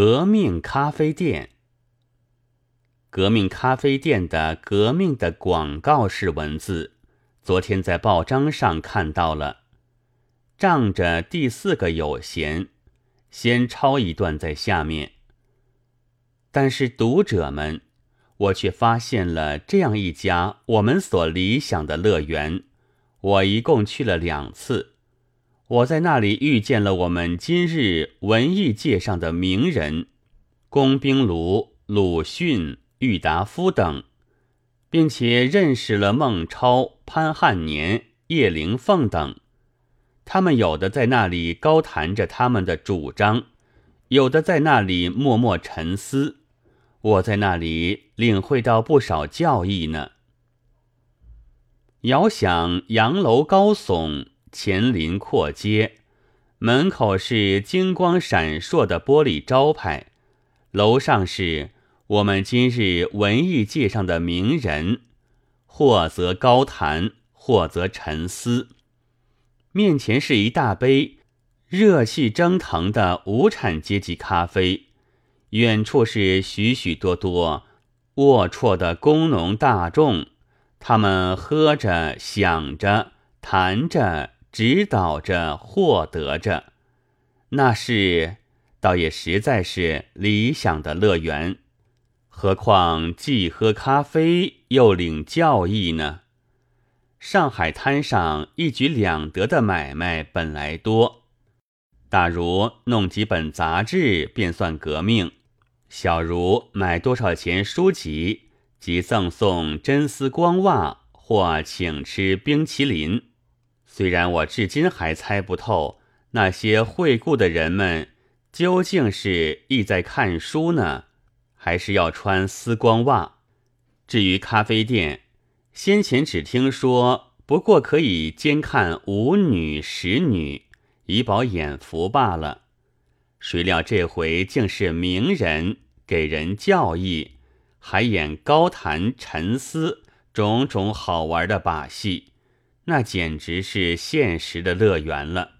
革命咖啡店。革命咖啡店的“革命”的广告式文字，昨天在报章上看到了。仗着第四个有闲，先抄一段在下面。但是读者们，我却发现了这样一家我们所理想的乐园。我一共去了两次。我在那里遇见了我们今日文艺界上的名人，龚冰庐、鲁迅、郁达夫等，并且认识了孟超、潘汉年、叶灵凤等。他们有的在那里高谈着他们的主张，有的在那里默默沉思。我在那里领会到不少教义呢。遥想洋楼高耸。前临阔街，门口是金光闪烁的玻璃招牌，楼上是我们今日文艺界上的名人，或则高谈，或则沉思。面前是一大杯热气蒸腾的无产阶级咖啡，远处是许许多多龌龊的工农大众，他们喝着，想着，谈着。指导着，获得着，那是倒也实在是理想的乐园。何况既喝咖啡又领教义呢？上海滩上一举两得的买卖本来多，大如弄几本杂志便算革命，小如买多少钱书籍，即赠送真丝光袜或请吃冰淇淋。虽然我至今还猜不透那些惠顾的人们究竟是意在看书呢，还是要穿丝光袜。至于咖啡店，先前只听说不过可以兼看舞女、使女，以饱眼福罢了。谁料这回竟是名人给人教义，还演高谈沉思，种种好玩的把戏。那简直是现实的乐园了，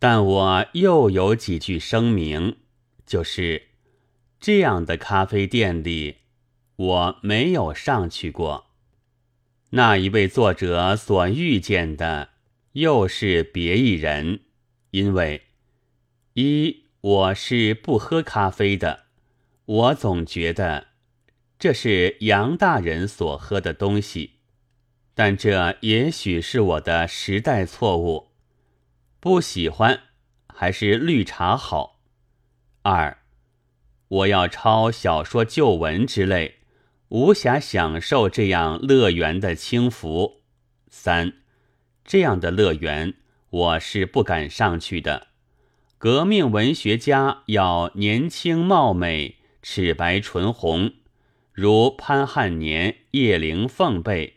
但我又有几句声明，就是这样的咖啡店里，我没有上去过。那一位作者所遇见的又是别一人，因为一我是不喝咖啡的，我总觉得这是杨大人所喝的东西。但这也许是我的时代错误，不喜欢还是绿茶好。二，我要抄小说旧文之类，无暇享受这样乐园的轻浮。三，这样的乐园我是不敢上去的。革命文学家要年轻貌美、齿白唇红，如潘汉年、叶灵凤辈。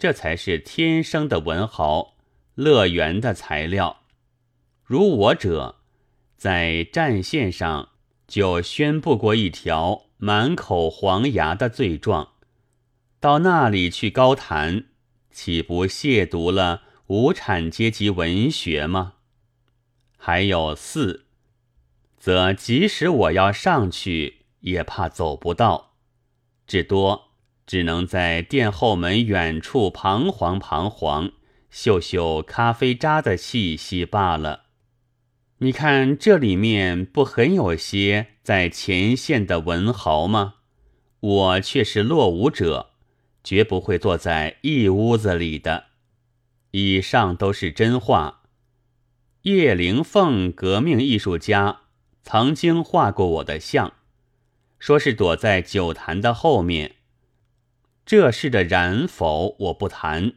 这才是天生的文豪，乐园的材料。如我者，在战线上就宣布过一条满口黄牙的罪状，到那里去高谈，岂不亵渎了无产阶级文学吗？还有四，则即使我要上去，也怕走不到，至多。只能在殿后门远处彷徨彷徨，嗅嗅咖啡渣的气息罢了。你看这里面不很有些在前线的文豪吗？我却是落伍者，绝不会坐在一屋子里的。以上都是真话。叶灵凤革命艺术家曾经画过我的像，说是躲在酒坛的后面。这事的然否，我不谈。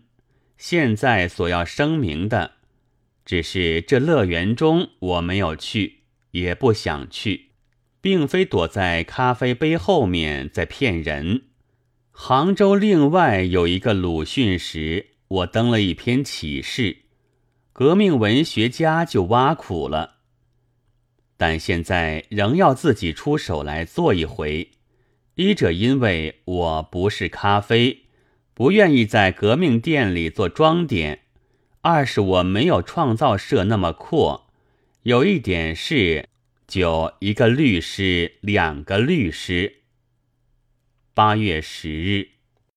现在所要声明的，只是这乐园中我没有去，也不想去，并非躲在咖啡杯后面在骗人。杭州另外有一个鲁迅时，我登了一篇启事，革命文学家就挖苦了，但现在仍要自己出手来做一回。一者因为我不是咖啡，不愿意在革命店里做装点；二是我没有创造社那么阔。有一点是，就一个律师，两个律师。八月十日。